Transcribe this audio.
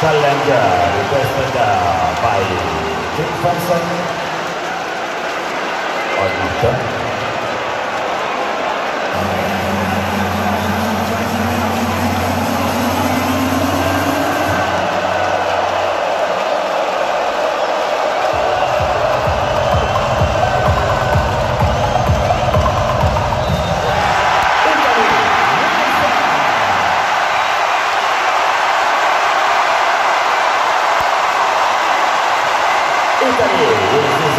challenger requested uh, by Jim. Itaú.